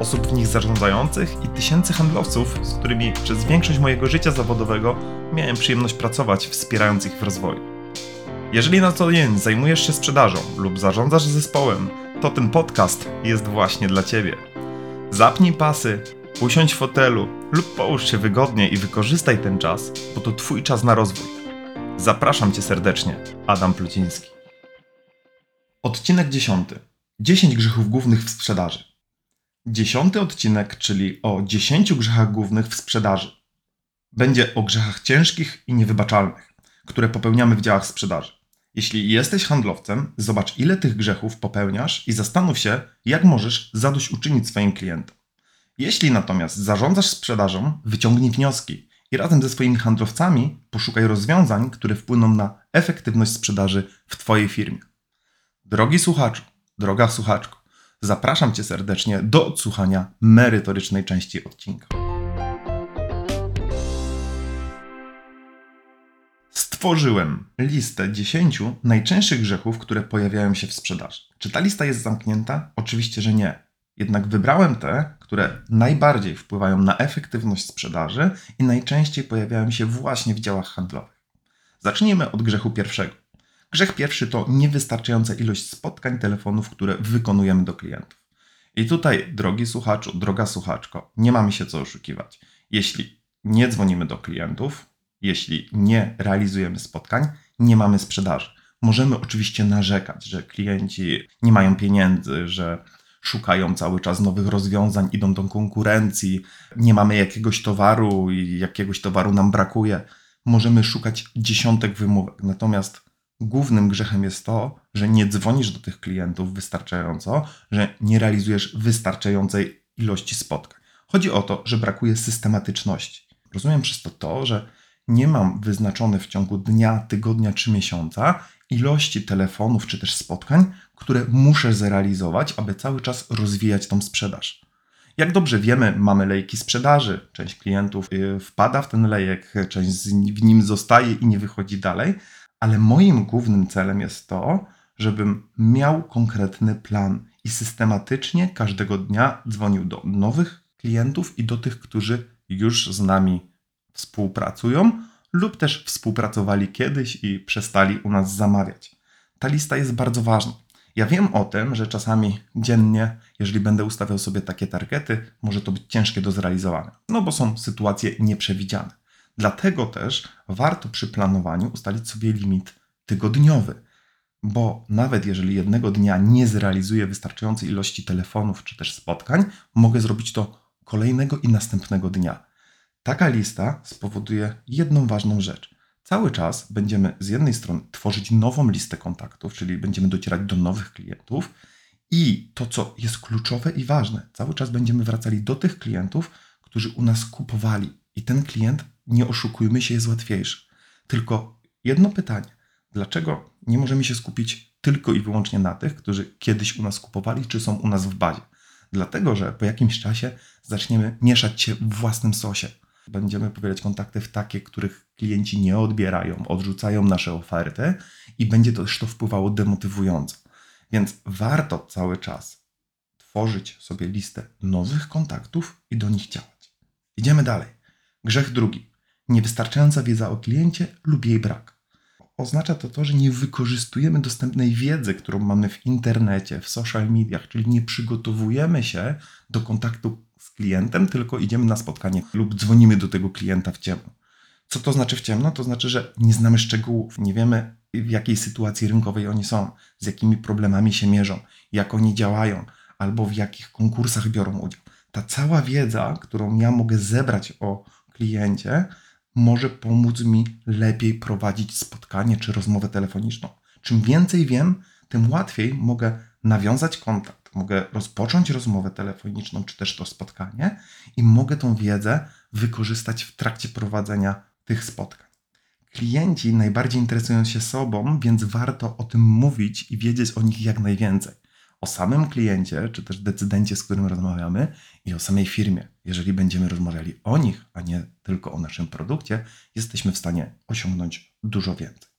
osób w nich zarządzających i tysięcy handlowców, z którymi przez większość mojego życia zawodowego miałem przyjemność pracować, wspierając ich w rozwoju. Jeżeli na co dzień zajmujesz się sprzedażą lub zarządzasz zespołem, to ten podcast jest właśnie dla Ciebie. Zapnij pasy, usiądź w fotelu lub połóż się wygodnie i wykorzystaj ten czas, bo to Twój czas na rozwój. Zapraszam Cię serdecznie, Adam Pluciński. Odcinek 10. 10 grzechów głównych w sprzedaży. Dziesiąty odcinek, czyli o 10 grzechach głównych w sprzedaży. Będzie o grzechach ciężkich i niewybaczalnych, które popełniamy w działach sprzedaży. Jeśli jesteś handlowcem, zobacz ile tych grzechów popełniasz i zastanów się, jak możesz zadośćuczynić swoim klientom. Jeśli natomiast zarządzasz sprzedażą, wyciągnij wnioski i razem ze swoimi handlowcami poszukaj rozwiązań, które wpłyną na efektywność sprzedaży w Twojej firmie. Drogi słuchaczu, droga słuchaczko, zapraszam Cię serdecznie do odsłuchania merytorycznej części odcinka. Stworzyłem listę 10 najczęstszych grzechów, które pojawiają się w sprzedaży. Czy ta lista jest zamknięta? Oczywiście, że nie. Jednak wybrałem te, które najbardziej wpływają na efektywność sprzedaży i najczęściej pojawiają się właśnie w działach handlowych. Zacznijmy od grzechu pierwszego. Grzech pierwszy to niewystarczająca ilość spotkań telefonów, które wykonujemy do klientów. I tutaj, drogi słuchaczu, droga słuchaczko, nie mamy się co oszukiwać. Jeśli nie dzwonimy do klientów, jeśli nie realizujemy spotkań, nie mamy sprzedaży. Możemy oczywiście narzekać, że klienci nie mają pieniędzy, że szukają cały czas nowych rozwiązań, idą do konkurencji, nie mamy jakiegoś towaru i jakiegoś towaru nam brakuje. Możemy szukać dziesiątek wymówek. Natomiast głównym grzechem jest to, że nie dzwonisz do tych klientów wystarczająco, że nie realizujesz wystarczającej ilości spotkań. Chodzi o to, że brakuje systematyczności. Rozumiem przez to to, że nie mam wyznaczone w ciągu dnia, tygodnia czy miesiąca ilości telefonów czy też spotkań, które muszę zrealizować, aby cały czas rozwijać tą sprzedaż. Jak dobrze wiemy, mamy lejki sprzedaży. Część klientów y, wpada w ten lejek, część w nim zostaje i nie wychodzi dalej, ale moim głównym celem jest to, żebym miał konkretny plan i systematycznie każdego dnia dzwonił do nowych klientów i do tych, którzy już z nami współpracują lub też współpracowali kiedyś i przestali u nas zamawiać. Ta lista jest bardzo ważna. Ja wiem o tym, że czasami dziennie, jeżeli będę ustawiał sobie takie targety, może to być ciężkie do zrealizowania, no bo są sytuacje nieprzewidziane. Dlatego też warto przy planowaniu ustalić sobie limit tygodniowy, bo nawet jeżeli jednego dnia nie zrealizuję wystarczającej ilości telefonów czy też spotkań, mogę zrobić to kolejnego i następnego dnia. Taka lista spowoduje jedną ważną rzecz. Cały czas będziemy z jednej strony tworzyć nową listę kontaktów, czyli będziemy docierać do nowych klientów, i to, co jest kluczowe i ważne, cały czas będziemy wracali do tych klientów, którzy u nas kupowali. I ten klient, nie oszukujmy się, jest łatwiejszy. Tylko jedno pytanie: dlaczego nie możemy się skupić tylko i wyłącznie na tych, którzy kiedyś u nas kupowali, czy są u nas w bazie? Dlatego, że po jakimś czasie zaczniemy mieszać się w własnym sosie. Będziemy powielać kontakty w takie, których klienci nie odbierają, odrzucają nasze oferty i będzie też to wpływało demotywująco. Więc warto cały czas tworzyć sobie listę nowych kontaktów i do nich działać. Idziemy dalej. Grzech drugi. Niewystarczająca wiedza o kliencie lub jej brak. Oznacza to to, że nie wykorzystujemy dostępnej wiedzy, którą mamy w internecie, w social mediach, czyli nie przygotowujemy się do kontaktu z klientem, tylko idziemy na spotkanie lub dzwonimy do tego klienta w ciemno. Co to znaczy w ciemno? To znaczy, że nie znamy szczegółów, nie wiemy w jakiej sytuacji rynkowej oni są, z jakimi problemami się mierzą, jak oni działają, albo w jakich konkursach biorą udział. Ta cała wiedza, którą ja mogę zebrać o kliencie, może pomóc mi lepiej prowadzić spotkanie czy rozmowę telefoniczną. Czym więcej wiem, tym łatwiej mogę nawiązać kontakt, mogę rozpocząć rozmowę telefoniczną czy też to spotkanie i mogę tą wiedzę wykorzystać w trakcie prowadzenia tych spotkań. Klienci najbardziej interesują się sobą, więc warto o tym mówić i wiedzieć o nich jak najwięcej. O samym kliencie, czy też decydencie, z którym rozmawiamy, i o samej firmie. Jeżeli będziemy rozmawiali o nich, a nie tylko o naszym produkcie, jesteśmy w stanie osiągnąć dużo więcej.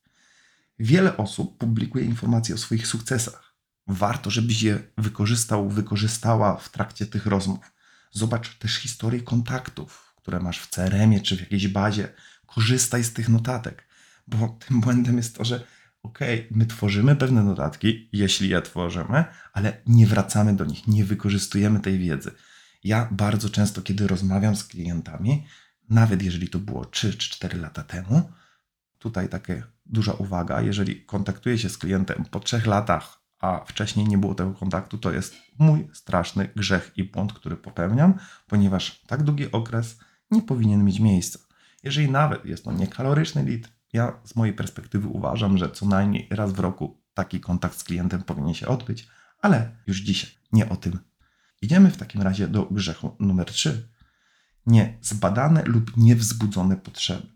Wiele osób publikuje informacje o swoich sukcesach. Warto, żebyś je wykorzystał, wykorzystała w trakcie tych rozmów. Zobacz też historię kontaktów, które masz w CRM-ie czy w jakiejś bazie. Korzystaj z tych notatek, bo tym błędem jest to, że ok, my tworzymy pewne notatki, jeśli je tworzymy, ale nie wracamy do nich, nie wykorzystujemy tej wiedzy. Ja bardzo często, kiedy rozmawiam z klientami, nawet jeżeli to było 3 czy 4 lata temu, tutaj taka duża uwaga, jeżeli kontaktuję się z klientem po 3 latach, a wcześniej nie było tego kontaktu, to jest mój straszny grzech i błąd, który popełniam, ponieważ tak długi okres nie powinien mieć miejsca. Jeżeli nawet jest to niekaloryczny lead, ja z mojej perspektywy uważam, że co najmniej raz w roku taki kontakt z klientem powinien się odbyć, ale już dzisiaj nie o tym. Idziemy w takim razie do grzechu numer 3. Niezbadane lub niewzbudzone potrzeby.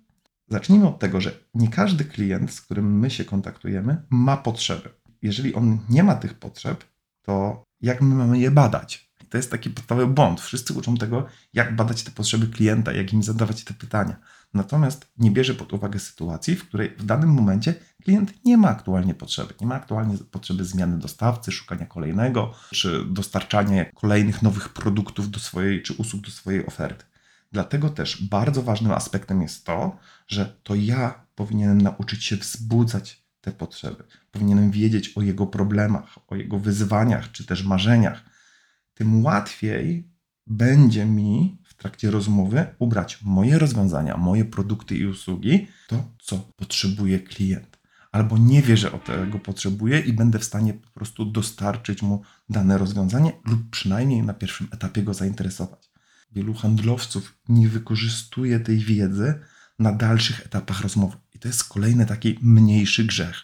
Zacznijmy od tego, że nie każdy klient, z którym my się kontaktujemy, ma potrzeby. Jeżeli on nie ma tych potrzeb, to jak my mamy je badać? to jest taki podstawowy błąd. Wszyscy uczą tego, jak badać te potrzeby klienta, jak im zadawać te pytania. Natomiast nie bierze pod uwagę sytuacji, w której w danym momencie klient nie ma aktualnie potrzeby. Nie ma aktualnie potrzeby zmiany dostawcy, szukania kolejnego, czy dostarczania kolejnych nowych produktów do swojej, czy usług do swojej oferty. Dlatego też bardzo ważnym aspektem jest to, że to ja powinienem nauczyć się wzbudzać te potrzeby. Powinienem wiedzieć o jego problemach, o jego wyzwaniach, czy też marzeniach, tym łatwiej będzie mi w trakcie rozmowy ubrać moje rozwiązania, moje produkty i usługi, to co potrzebuje klient. Albo nie wie, że o tego potrzebuje i będę w stanie po prostu dostarczyć mu dane rozwiązanie lub przynajmniej na pierwszym etapie go zainteresować. Wielu handlowców nie wykorzystuje tej wiedzy na dalszych etapach rozmowy. I to jest kolejny taki mniejszy grzech.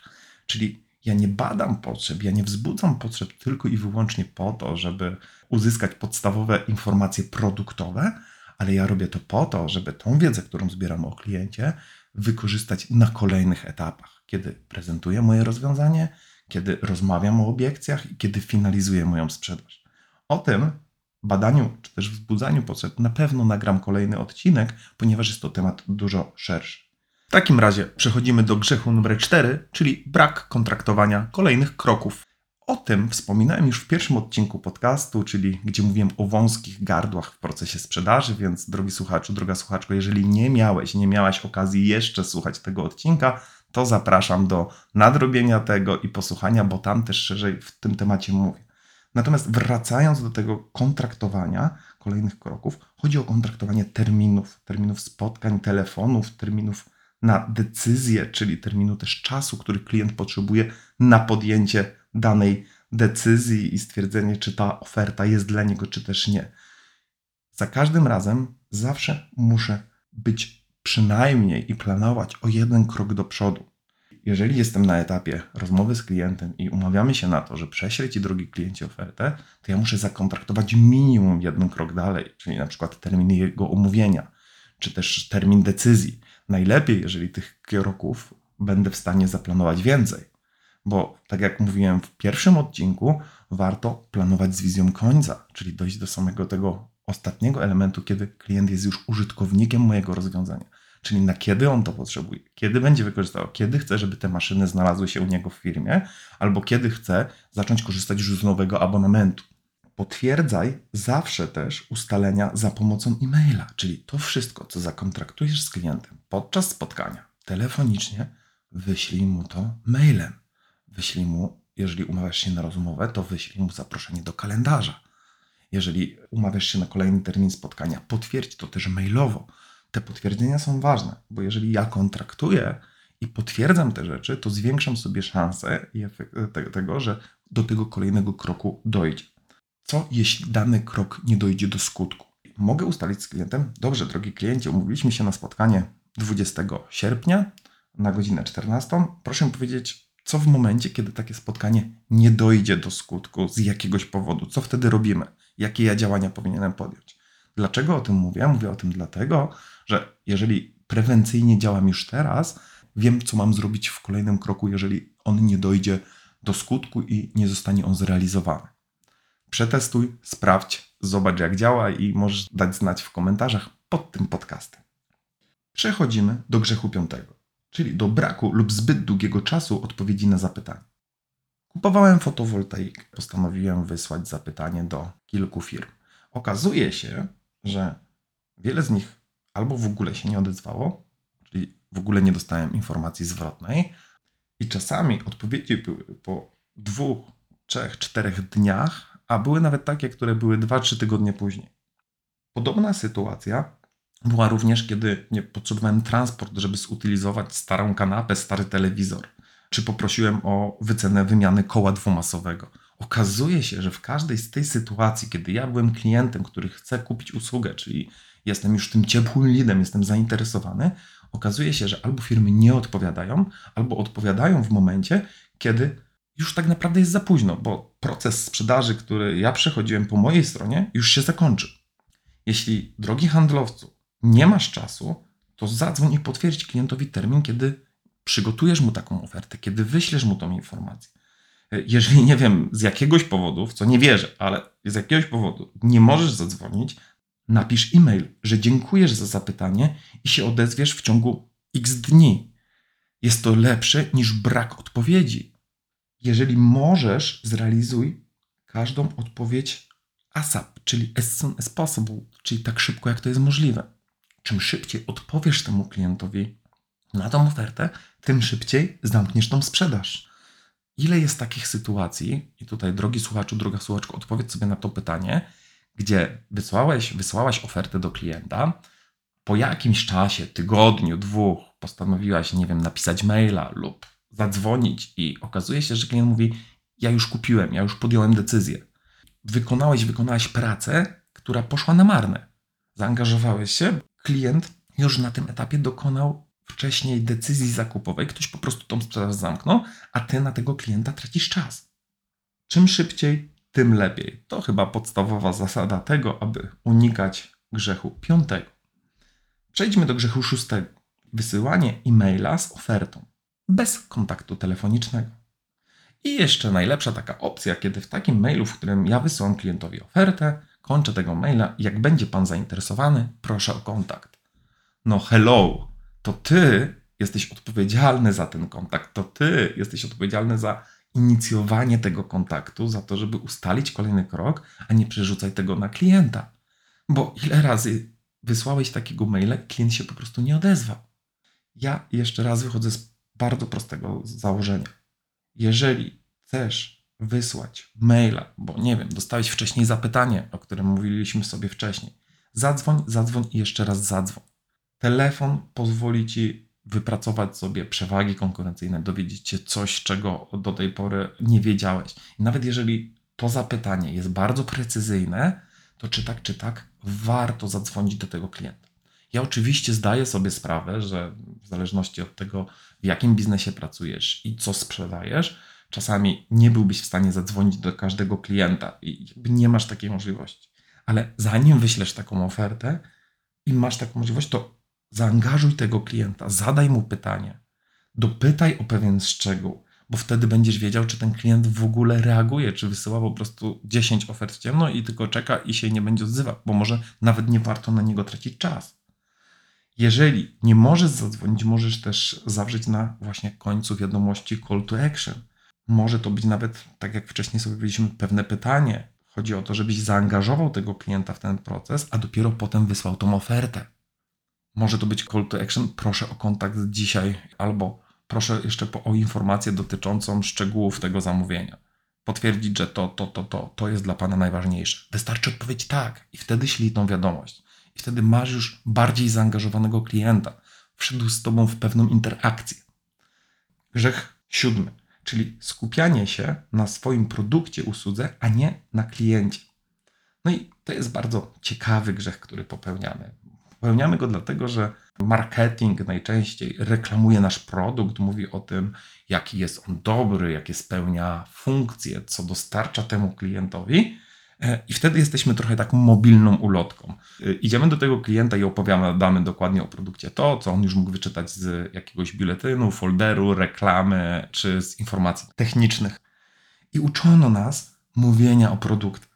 Czyli ja nie badam potrzeb, ja nie wzbudzam potrzeb tylko i wyłącznie po to, żeby uzyskać podstawowe informacje produktowe, ale ja robię to po to, żeby tą wiedzę, którą zbieram o kliencie, wykorzystać na kolejnych etapach, kiedy prezentuję moje rozwiązanie, kiedy rozmawiam o obiekcjach i kiedy finalizuję moją sprzedaż. O tym badaniu czy też wzbudzaniu potrzeb na pewno nagram kolejny odcinek, ponieważ jest to temat dużo szerszy. W takim razie przechodzimy do grzechu numer 4, czyli brak kontraktowania kolejnych kroków. O tym wspominałem już w pierwszym odcinku podcastu, czyli gdzie mówiłem o wąskich gardłach w procesie sprzedaży, więc drogi słuchaczu, droga słuchaczko, jeżeli nie miałeś, nie miałaś okazji jeszcze słuchać tego odcinka, to zapraszam do nadrobienia tego i posłuchania, bo tam też szerzej w tym temacie mówię. Natomiast wracając do tego kontraktowania kolejnych kroków, chodzi o kontraktowanie terminów, terminów spotkań, telefonów, terminów na decyzję, czyli terminu też czasu, który klient potrzebuje na podjęcie danej decyzji i stwierdzenie, czy ta oferta jest dla niego, czy też nie. Za każdym razem zawsze muszę być przynajmniej i planować o jeden krok do przodu. Jeżeli jestem na etapie rozmowy z klientem i umawiamy się na to, że prześlę Ci, drogi kliencie, ofertę, to ja muszę zakontraktować minimum jeden krok dalej, czyli na przykład termin jego omówienia, czy też termin decyzji. Najlepiej, jeżeli tych kroków będę w stanie zaplanować więcej, bo tak jak mówiłem w pierwszym odcinku, warto planować z wizją końca, czyli dojść do samego tego ostatniego elementu, kiedy klient jest już użytkownikiem mojego rozwiązania. Czyli na kiedy on to potrzebuje, kiedy będzie wykorzystywał, kiedy chce, żeby te maszyny znalazły się u niego w firmie, albo kiedy chce zacząć korzystać już z nowego abonamentu. Potwierdzaj zawsze też ustalenia za pomocą e-maila, czyli to wszystko, co zakontraktujesz z klientem podczas spotkania telefonicznie, wyślij mu to mailem. Wyślij mu, jeżeli umawiasz się na rozmowę, to wyślij mu zaproszenie do kalendarza. Jeżeli umawiasz się na kolejny termin spotkania, potwierdź to też mailowo. Te potwierdzenia są ważne, bo jeżeli ja kontraktuję i potwierdzam te rzeczy, to zwiększam sobie szansę tego, że do tego kolejnego kroku dojdzie. Co jeśli dany krok nie dojdzie do skutku? Mogę ustalić z klientem, dobrze, drogi kliencie, umówiliśmy się na spotkanie 20 sierpnia na godzinę 14. Proszę mi powiedzieć, co w momencie, kiedy takie spotkanie nie dojdzie do skutku z jakiegoś powodu? Co wtedy robimy? Jakie ja działania powinienem podjąć? Dlaczego o tym mówię? Mówię o tym dlatego, że jeżeli prewencyjnie działam już teraz, wiem, co mam zrobić w kolejnym kroku, jeżeli on nie dojdzie do skutku i nie zostanie on zrealizowany. Przetestuj, sprawdź, zobacz jak działa i możesz dać znać w komentarzach pod tym podcastem. Przechodzimy do grzechu piątego, czyli do braku lub zbyt długiego czasu odpowiedzi na zapytanie. Kupowałem fotowoltaik, postanowiłem wysłać zapytanie do kilku firm. Okazuje się, że wiele z nich albo w ogóle się nie odezwało, czyli w ogóle nie dostałem informacji zwrotnej, i czasami odpowiedzi były po dwóch, trzech, czterech dniach, a były nawet takie, które były dwa, trzy tygodnie później. Podobna sytuacja była również, kiedy nie potrzebowałem transport, żeby zutylizować starą kanapę, stary telewizor, czy poprosiłem o wycenę wymiany koła dwumasowego. Okazuje się, że w każdej z tej sytuacji, kiedy ja byłem klientem, który chce kupić usługę, czyli jestem już tym ciepłym lidem, jestem zainteresowany, okazuje się, że albo firmy nie odpowiadają, albo odpowiadają w momencie, kiedy już tak naprawdę jest za późno, bo proces sprzedaży, który ja przechodziłem po mojej stronie, już się zakończył. Jeśli, drogi handlowcu, nie masz czasu, to zadzwoń i potwierdź klientowi termin, kiedy przygotujesz mu taką ofertę, kiedy wyślesz mu tą informację. Jeżeli nie wiem, z jakiegoś powodu, w co nie wierzę, ale z jakiegoś powodu nie możesz zadzwonić, napisz e-mail, że dziękujesz za zapytanie i się odezwiesz w ciągu x dni. Jest to lepsze niż brak odpowiedzi. Jeżeli możesz, zrealizuj każdą odpowiedź ASAP, czyli as soon as possible, czyli tak szybko, jak to jest możliwe. Czym szybciej odpowiesz temu klientowi na tą ofertę, tym szybciej zamkniesz tą sprzedaż. Ile jest takich sytuacji, i tutaj drogi słuchaczu, droga słuchaczko, odpowiedz sobie na to pytanie, gdzie wysłałeś, wysłałaś ofertę do klienta, po jakimś czasie, tygodniu, dwóch, postanowiłaś, nie wiem, napisać maila lub zadzwonić i okazuje się, że klient mówi: Ja już kupiłem, ja już podjąłem decyzję. Wykonałeś, wykonałeś pracę, która poszła na marne. Zaangażowałeś się, klient już na tym etapie dokonał wcześniej decyzji zakupowej, ktoś po prostu tą sprzedaż zamknął, a ty na tego klienta tracisz czas. Czym szybciej, tym lepiej. To chyba podstawowa zasada tego, aby unikać grzechu piątego. Przejdźmy do grzechu szóstego. Wysyłanie e-maila z ofertą bez kontaktu telefonicznego. I jeszcze najlepsza taka opcja, kiedy w takim mailu, w którym ja wysyłam klientowi ofertę, kończę tego maila, jak będzie pan zainteresowany, proszę o kontakt. No hello, to ty jesteś odpowiedzialny za ten kontakt, to ty jesteś odpowiedzialny za inicjowanie tego kontaktu, za to, żeby ustalić kolejny krok, a nie przerzucaj tego na klienta. Bo ile razy wysłałeś takiego maila, klient się po prostu nie odezwał. Ja jeszcze raz wychodzę z bardzo prostego założenia. Jeżeli chcesz wysłać maila, bo nie wiem, dostałeś wcześniej zapytanie, o którym mówiliśmy sobie wcześniej, zadzwoń, zadzwoń i jeszcze raz zadzwoń. Telefon pozwoli ci wypracować sobie przewagi konkurencyjne, dowiedzieć się coś, czego do tej pory nie wiedziałeś. I nawet jeżeli to zapytanie jest bardzo precyzyjne, to czy tak, czy tak, warto zadzwonić do tego klienta. Ja oczywiście zdaję sobie sprawę, że w zależności od tego, w jakim biznesie pracujesz i co sprzedajesz, czasami nie byłbyś w stanie zadzwonić do każdego klienta i nie masz takiej możliwości. Ale zanim wyślesz taką ofertę i masz taką możliwość, to zaangażuj tego klienta, zadaj mu pytanie, dopytaj o pewien szczegół, bo wtedy będziesz wiedział, czy ten klient w ogóle reaguje, czy wysyła po prostu 10 ofert ciemno i tylko czeka i się nie będzie odzywał, bo może nawet nie warto na niego tracić czas. Jeżeli nie możesz zadzwonić, możesz też zawrzeć na właśnie końcu wiadomości call to action. Może to być nawet, tak jak wcześniej sobie powiedzieliśmy, pewne pytanie. Chodzi o to, żebyś zaangażował tego klienta w ten proces, a dopiero potem wysłał tą ofertę. Może to być call to action, proszę o kontakt dzisiaj, albo proszę jeszcze o informację dotyczącą szczegółów tego zamówienia. Potwierdzić, że to, to, to, to, to jest dla Pana najważniejsze. Wystarczy odpowiedzieć tak i wtedy ślij tą wiadomość. I wtedy masz już bardziej zaangażowanego klienta. Wszedł z Tobą w pewną interakcję. Grzech siódmy, czyli skupianie się na swoim produkcie, usłudze, a nie na kliencie. No i to jest bardzo ciekawy grzech, który popełniamy. Popełniamy go dlatego, że marketing najczęściej reklamuje nasz produkt, mówi o tym, jaki jest on dobry, jakie spełnia funkcje, co dostarcza temu klientowi, I wtedy jesteśmy trochę taką mobilną ulotką. E, idziemy do tego klienta i opowiadamy dokładnie o produkcie to, co on już mógł wyczytać z jakiegoś biuletynu, folderu, reklamy czy z informacji technicznych. I uczono nas mówienia o produktach.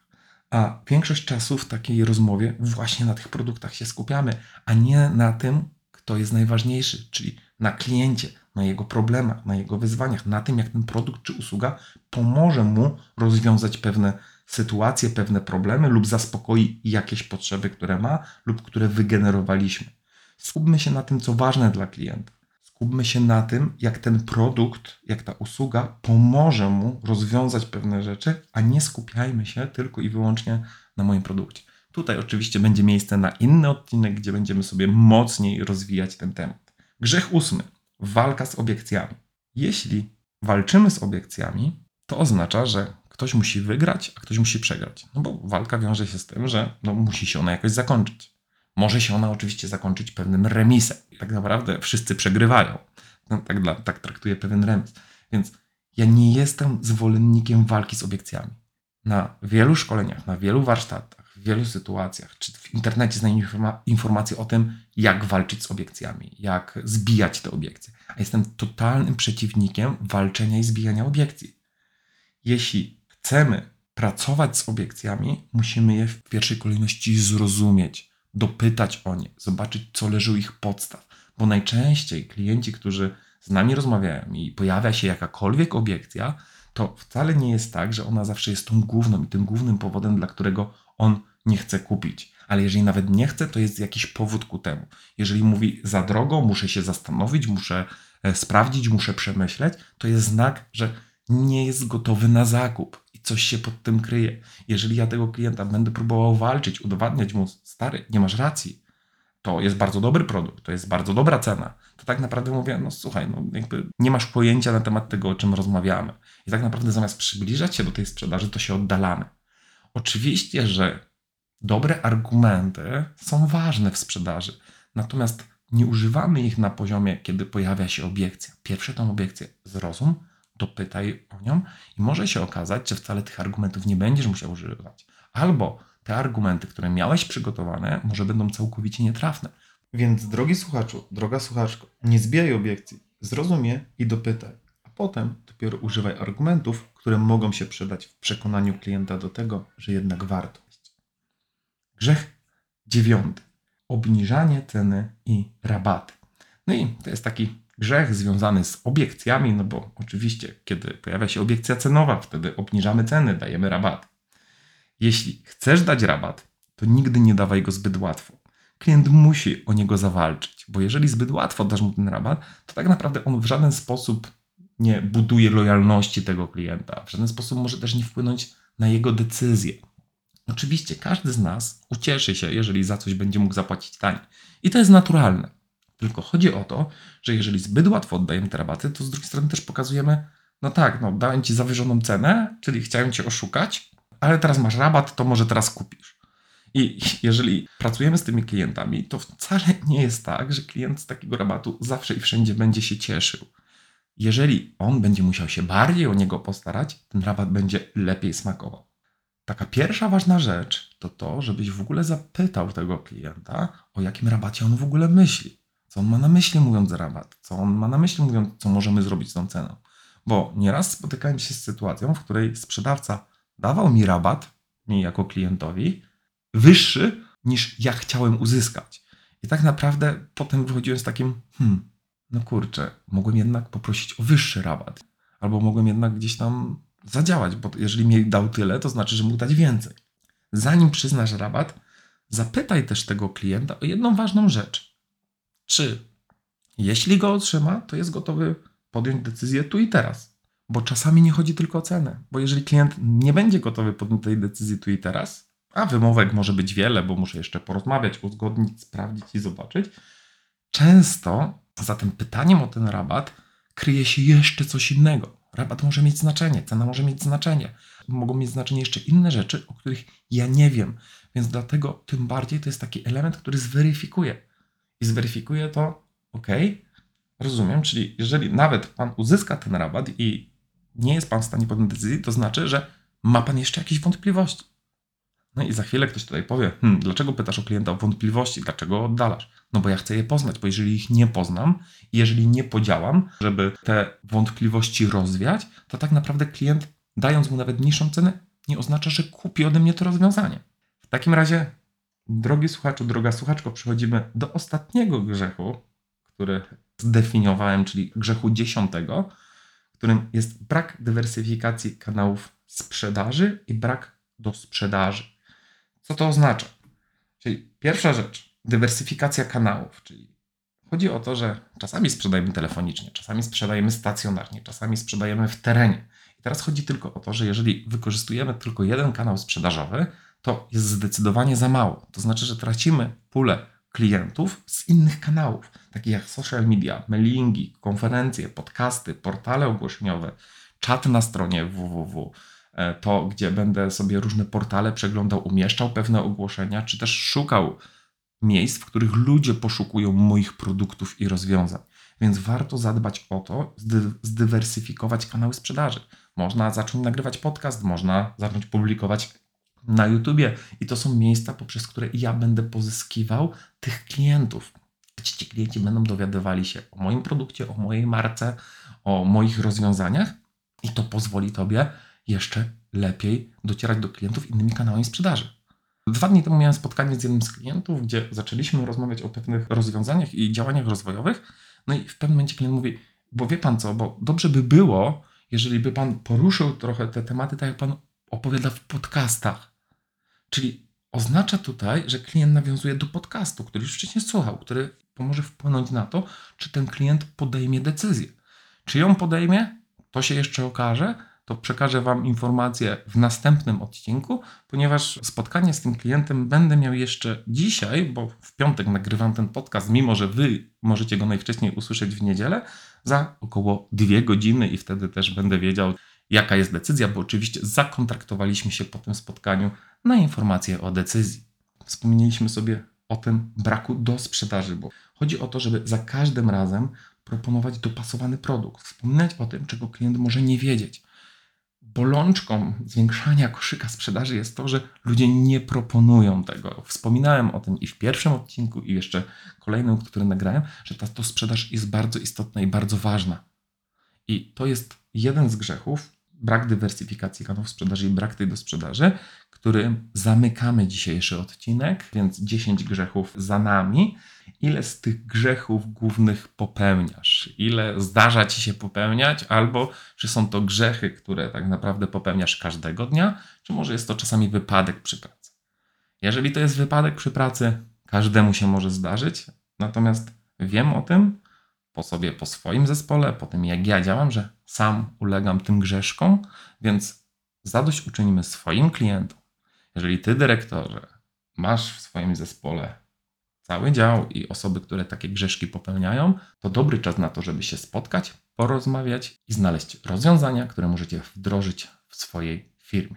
A większość czasu w takiej rozmowie właśnie na tych produktach się skupiamy, a nie na tym, kto jest najważniejszy, czyli na kliencie, na jego problemach, na jego wyzwaniach, na tym, jak ten produkt czy usługa pomoże mu rozwiązać pewne sytuacje, pewne problemy lub zaspokoi jakieś potrzeby, które ma lub które wygenerowaliśmy. Skupmy się na tym, co ważne dla klienta. Skupmy się na tym, jak ten produkt, jak ta usługa pomoże mu rozwiązać pewne rzeczy, a nie skupiajmy się tylko i wyłącznie na moim produkcie. Tutaj oczywiście będzie miejsce na inny odcinek, gdzie będziemy sobie mocniej rozwijać ten temat. Grzech ósmy. Walka z obiekcjami. Jeśli walczymy z obiekcjami, to oznacza, że ktoś musi wygrać, a ktoś musi przegrać. No bo walka wiąże się z tym, że no, musi się ona jakoś zakończyć. Może się ona oczywiście zakończyć pewnym remisem. Tak naprawdę wszyscy przegrywają. No, tak, dla, tak traktuje pewien remis. Więc ja nie jestem zwolennikiem walki z obiekcjami. Na wielu szkoleniach, na wielu warsztatach, w wielu sytuacjach, czy w internecie znajdziemy informacje o tym, jak walczyć z obiekcjami, jak zbijać te obiekcje. A jestem totalnym przeciwnikiem walczenia i zbijania obiekcji. Jeśli chcemy pracować z obiekcjami, musimy je w pierwszej kolejności zrozumieć, dopytać o nie, zobaczyć, co leży u ich podstaw. Bo najczęściej klienci, którzy z nami rozmawiają i pojawia się jakakolwiek obiekcja, to wcale nie jest tak, że ona zawsze jest tą główną i tym głównym powodem, dla którego on nie chce kupić. Ale jeżeli nawet nie chce, to jest jakiś powód ku temu. Jeżeli mówi za drogo, muszę się zastanowić, muszę e, sprawdzić, muszę przemyśleć, to jest znak, że nie jest gotowy na zakup coś się pod tym kryje. Jeżeli ja tego klienta będę próbował walczyć, udowadniać mu, stary, nie masz racji, to jest bardzo dobry produkt, to jest bardzo dobra cena, to tak naprawdę mówię, no słuchaj, no jakby nie masz pojęcia na temat tego, o czym rozmawiamy. I tak naprawdę zamiast przybliżać się do tej sprzedaży, to się oddalamy. Oczywiście, że dobre argumenty są ważne w sprzedaży, natomiast nie używamy ich na poziomie, kiedy pojawia się obiekcja. Pierwsze tą obiekcję zrozum, dopytaj o nią i może się okazać, że wcale tych argumentów nie będziesz musiał używać. Albo te argumenty, które miałeś przygotowane, może będą całkowicie nietrafne. Więc drogi słuchaczu, droga słuchaczko, nie zbijaj obiekcji, zrozum je i dopytaj, a potem dopiero używaj argumentów, które mogą się przydać w przekonaniu klienta do tego, że jednak warto. Grzech dziewiąty. Obniżanie ceny i rabaty. No i to jest taki grzech związany z obiekcjami, no bo oczywiście, kiedy pojawia się obiekcja cenowa, wtedy obniżamy ceny, dajemy rabat. Jeśli chcesz dać rabat, to nigdy nie dawaj go zbyt łatwo. Klient musi o niego zawalczyć, bo jeżeli zbyt łatwo dasz mu ten rabat, to tak naprawdę on w żaden sposób nie buduje lojalności tego klienta, w żaden sposób może też nie wpłynąć na jego decyzję. Oczywiście każdy z nas ucieszy się, jeżeli za coś będzie mógł zapłacić taniej. I to jest naturalne. Tylko chodzi o to, że jeżeli zbyt łatwo oddajemy te rabaty, to z drugiej strony też pokazujemy, no tak, no dałem ci zawyżoną cenę, czyli chciałem cię oszukać, ale teraz masz rabat, to może teraz kupisz. I jeżeli pracujemy z tymi klientami, to wcale nie jest tak, że klient z takiego rabatu zawsze i wszędzie będzie się cieszył. Jeżeli on będzie musiał się bardziej o niego postarać, ten rabat będzie lepiej smakował. Taka pierwsza ważna rzecz to to, żebyś w ogóle zapytał tego klienta, o jakim rabacie on w ogóle myśli. Co on ma na myśli mówiąc rabat? Co on ma na myśli mówiąc, co możemy zrobić z tą ceną? Bo nieraz spotykałem się z sytuacją, w której sprzedawca dawał mi rabat, mi jako klientowi, wyższy niż ja chciałem uzyskać. I tak naprawdę potem wychodziłem z takim, hmm, no kurczę, mogłem jednak poprosić o wyższy rabat. Albo mogłem jednak gdzieś tam zadziałać, bo jeżeli mi dał tyle, to znaczy, że mógł dać więcej. Zanim przyznasz rabat, zapytaj też tego klienta o jedną ważną rzecz. Czy jeśli go otrzyma, to jest gotowy podjąć decyzję tu i teraz? Bo czasami nie chodzi tylko o cenę. Bo jeżeli klient nie będzie gotowy podjąć tej decyzji tu i teraz, a wymówek może być wiele, bo muszę jeszcze porozmawiać, uzgodnić, sprawdzić i zobaczyć, często za tym pytaniem o ten rabat kryje się jeszcze coś innego. Rabat może mieć znaczenie, cena może mieć znaczenie. Mogą mieć znaczenie jeszcze inne rzeczy, o których ja nie wiem. Więc dlatego tym bardziej to jest taki element, który zweryfikuje. I zweryfikuje to, ok, rozumiem, czyli jeżeli nawet pan uzyska ten rabat i nie jest pan w stanie podjąć decyzji, to znaczy, że ma pan jeszcze jakieś wątpliwości. No i za chwilę ktoś tutaj powie, hmm, dlaczego pytasz o klienta o wątpliwości, dlaczego oddalasz? No bo ja chcę je poznać, bo jeżeli ich nie poznam, jeżeli nie podziałam, żeby te wątpliwości rozwiać, to tak naprawdę klient, dając mu nawet niższą cenę, nie oznacza, że kupi ode mnie to rozwiązanie. W takim razie, drogi słuchaczu, droga słuchaczko, przechodzimy do ostatniego grzechu, który zdefiniowałem, czyli grzechu dziesiątego, którym jest brak dywersyfikacji kanałów sprzedaży i brak do sprzedaży. Co to oznacza? Czyli pierwsza rzecz, dywersyfikacja kanałów, czyli chodzi o to, że czasami sprzedajemy telefonicznie, czasami sprzedajemy stacjonarnie, czasami sprzedajemy w terenie. I teraz chodzi tylko o to, że jeżeli wykorzystujemy tylko jeden kanał sprzedażowy, to jest zdecydowanie za mało. To znaczy, że tracimy pulę klientów z innych kanałów, takich jak social media, mailingi, konferencje, podcasty, portale ogłoszeniowe, czat na stronie www, e, to gdzie będę sobie różne portale przeglądał, umieszczał pewne ogłoszenia, czy też szukał miejsc, w których ludzie poszukują moich produktów i rozwiązań. Więc warto zadbać o to, zdywersyfikować kanały sprzedaży. Można zacząć nagrywać podcast, można zacząć publikować na YouTubie i to są miejsca, poprzez które ja będę pozyskiwał tych klientów. Gdzie ci klienci będą dowiadywali się o moim produkcie, o mojej marce, o moich rozwiązaniach i to pozwoli Tobie jeszcze lepiej docierać do klientów innymi kanałami sprzedaży. Dwa dni temu miałem spotkanie z jednym z klientów, gdzie zaczęliśmy rozmawiać o pewnych rozwiązaniach i działaniach rozwojowych. No i w pewnym momencie klient mówi, bo wie pan co, bo dobrze by było, jeżeli by pan poruszył trochę te tematy, tak jak pan opowiada w podcastach. Czyli oznacza tutaj, że klient nawiązuje do podcastu, który już wcześniej słuchał, który pomoże wpłynąć na to, czy ten klient podejmie decyzję. Czy ją podejmie, to się jeszcze okaże, to przekażę Wam informację w następnym odcinku, ponieważ spotkanie z tym klientem będę miał jeszcze dzisiaj, bo w piątek nagrywam ten podcast, mimo że Wy możecie go najwcześniej usłyszeć w niedzielę, za około dwie godziny i wtedy też będę wiedział, jaka jest decyzja, bo oczywiście zakontraktowaliśmy się po tym spotkaniu na informację o decyzji. Wspomnieliśmy sobie o tym braku do sprzedaży, bo chodzi o to, żeby za każdym razem proponować dopasowany produkt, wspominać o tym, czego klient może nie wiedzieć bolączką zwiększania koszyka sprzedaży jest to, że ludzie nie proponują tego. Wspominałem o tym i w pierwszym odcinku, i jeszcze kolejnym, który nagrałem, że ta to sprzedaż jest bardzo istotna i bardzo ważna. I to jest jeden z grzechów, brak dywersyfikacji kanałów sprzedaży i brak tej do sprzedaży, którym zamykamy dzisiejszy odcinek, więc 10 grzechów za nami. Ile z tych grzechów głównych popełniasz? Ile zdarza ci się popełniać? Albo czy są to grzechy, które tak naprawdę popełniasz każdego dnia, czy może jest to czasami wypadek przy pracy? Jeżeli to jest wypadek przy pracy, każdemu się może zdarzyć, natomiast wiem o tym po sobie, po swoim zespole, po tym jak ja działam, że sam ulegam tym grzeszkom, więc zadośćuczynimy swoim klientom, jeżeli ty, dyrektorze, masz w swoim zespole cały dział i osoby, które takie grzeszki popełniają, to dobry czas na to, żeby się spotkać, porozmawiać i znaleźć rozwiązania, które możecie wdrożyć w swojej firmie.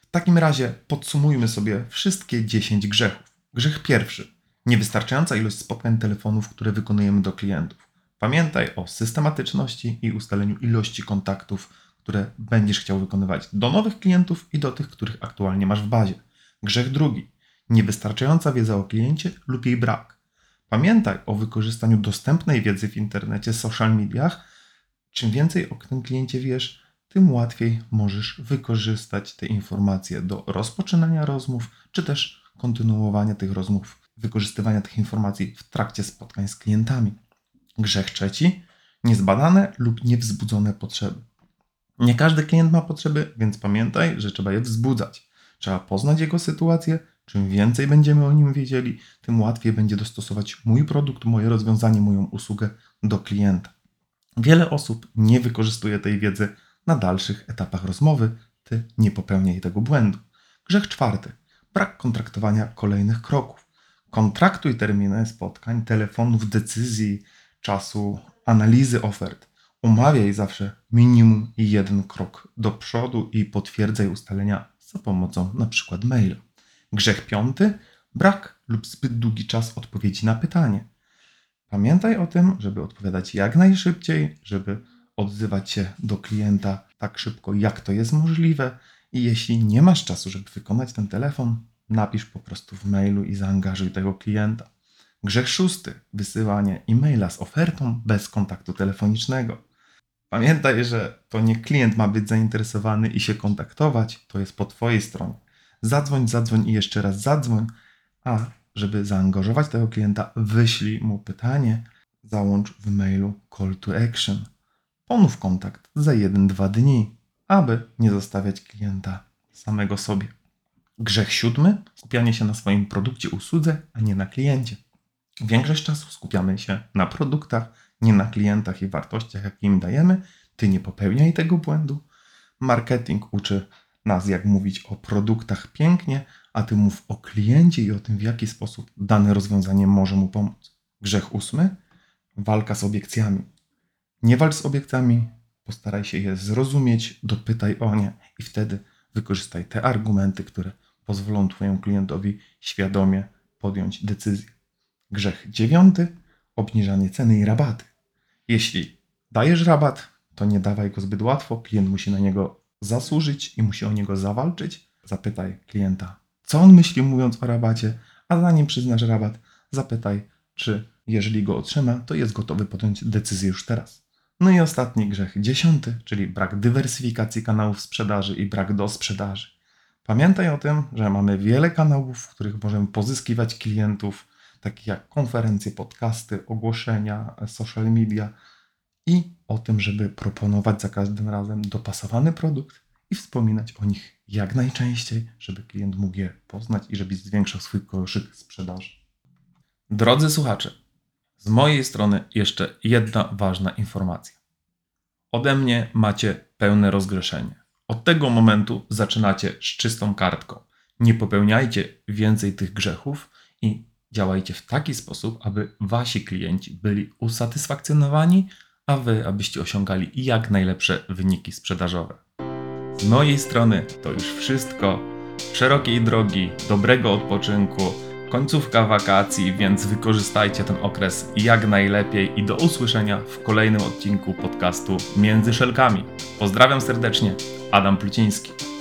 W takim razie podsumujmy sobie wszystkie 10 grzechów. Grzech pierwszy. Niewystarczająca ilość spotkań telefonów, które wykonujemy do klientów. Pamiętaj o systematyczności i ustaleniu ilości kontaktów które będziesz chciał wykonywać do nowych klientów i do tych, których aktualnie masz w bazie. Grzech drugi. Niewystarczająca wiedza o kliencie lub jej brak. Pamiętaj o wykorzystaniu dostępnej wiedzy w internecie, social mediach. Czym więcej o tym kliencie wiesz, tym łatwiej możesz wykorzystać te informacje do rozpoczynania rozmów, czy też kontynuowania tych rozmów, wykorzystywania tych informacji w trakcie spotkań z klientami. Grzech trzeci. Niezbadane lub niewzbudzone potrzeby. Nie każdy klient ma potrzeby, więc pamiętaj, że trzeba je wzbudzać. Trzeba poznać jego sytuację. Czym więcej będziemy o nim wiedzieli, tym łatwiej będzie dostosować mój produkt, moje rozwiązanie, moją usługę do klienta. Wiele osób nie wykorzystuje tej wiedzy na dalszych etapach rozmowy. Ty nie popełniaj tego błędu. Grzech czwarty. Brak kontraktowania kolejnych kroków. Kontraktuj terminy spotkań, telefonów, decyzji, czasu, analizy ofert Umawiaj zawsze minimum jeden krok do przodu i potwierdzaj ustalenia za pomocą np. maila. Grzech piąty brak lub zbyt długi czas odpowiedzi na pytanie. Pamiętaj o tym, żeby odpowiadać jak najszybciej, żeby odzywać się do klienta tak szybko, jak to jest możliwe I jeśli nie masz czasu, żeby wykonać ten telefon, napisz po prostu w mailu i zaangażuj tego klienta. Grzech szósty. Wysyłanie e-maila z ofertą bez kontaktu telefonicznego. Pamiętaj, że to nie klient ma być zainteresowany i się kontaktować, to jest po Twojej stronie. Zadzwoń, zadzwoń i jeszcze raz zadzwoń, a żeby zaangażować tego klienta, wyślij mu pytanie, załącz w mailu call to action. Ponów kontakt za 1-2 dni, aby nie zostawiać klienta samego sobie. Grzech siódmy skupianie się na swoim produkcie, usłudze, a nie na kliencie. Większość czasu skupiamy się na produktach, nie na klientach i wartościach, jakie im dajemy. Ty nie popełniaj tego błędu. Marketing uczy nas, jak mówić o produktach pięknie, a ty mów o kliencie i o tym, w jaki sposób dane rozwiązanie może mu pomóc. Grzech ósmy walka z obiekcjami. Nie walcz z obiekcjami, postaraj się je zrozumieć, dopytaj o nie i wtedy wykorzystaj te argumenty, które pozwolą Twojemu klientowi świadomie podjąć decyzję. Grzech dziewiąty obniżanie ceny i rabaty. Jeśli dajesz rabat, to nie dawaj go zbyt łatwo, klient musi na niego zasłużyć i musi o niego zawalczyć. Zapytaj klienta, co on myśli mówiąc o rabacie, a zanim przyznasz rabat, zapytaj, czy jeżeli go otrzyma, to jest gotowy podjąć decyzję już teraz. No i ostatni grzech, dziesiąty, czyli brak dywersyfikacji kanałów sprzedaży i brak do sprzedaży. Pamiętaj o tym, że mamy wiele kanałów, w których możemy pozyskiwać klientów, takich jak konferencje, podcasty, ogłoszenia, social media i o tym, żeby proponować za każdym razem dopasowany produkt i wspominać o nich jak najczęściej, żeby klient mógł je poznać i żeby zwiększał swój koszyk sprzedaży. Drodzy słuchacze, z mojej strony jeszcze jedna ważna informacja. Ode mnie macie pełne rozgrzeszenie. Od tego momentu zaczynacie z czystą kartką. Nie popełniajcie więcej tych grzechów i działajcie w taki sposób, aby wasi klienci byli usatysfakcjonowani, a wy abyście osiągali jak najlepsze wyniki sprzedażowe. Z mojej strony to już wszystko. Szerokiej drogi, dobrego odpoczynku Końcówka wakacji, więc wykorzystajcie ten okres jak najlepiej i do usłyszenia w kolejnym odcinku podcastu Między Szelkami. Pozdrawiam serdecznie, Adam Pluciński.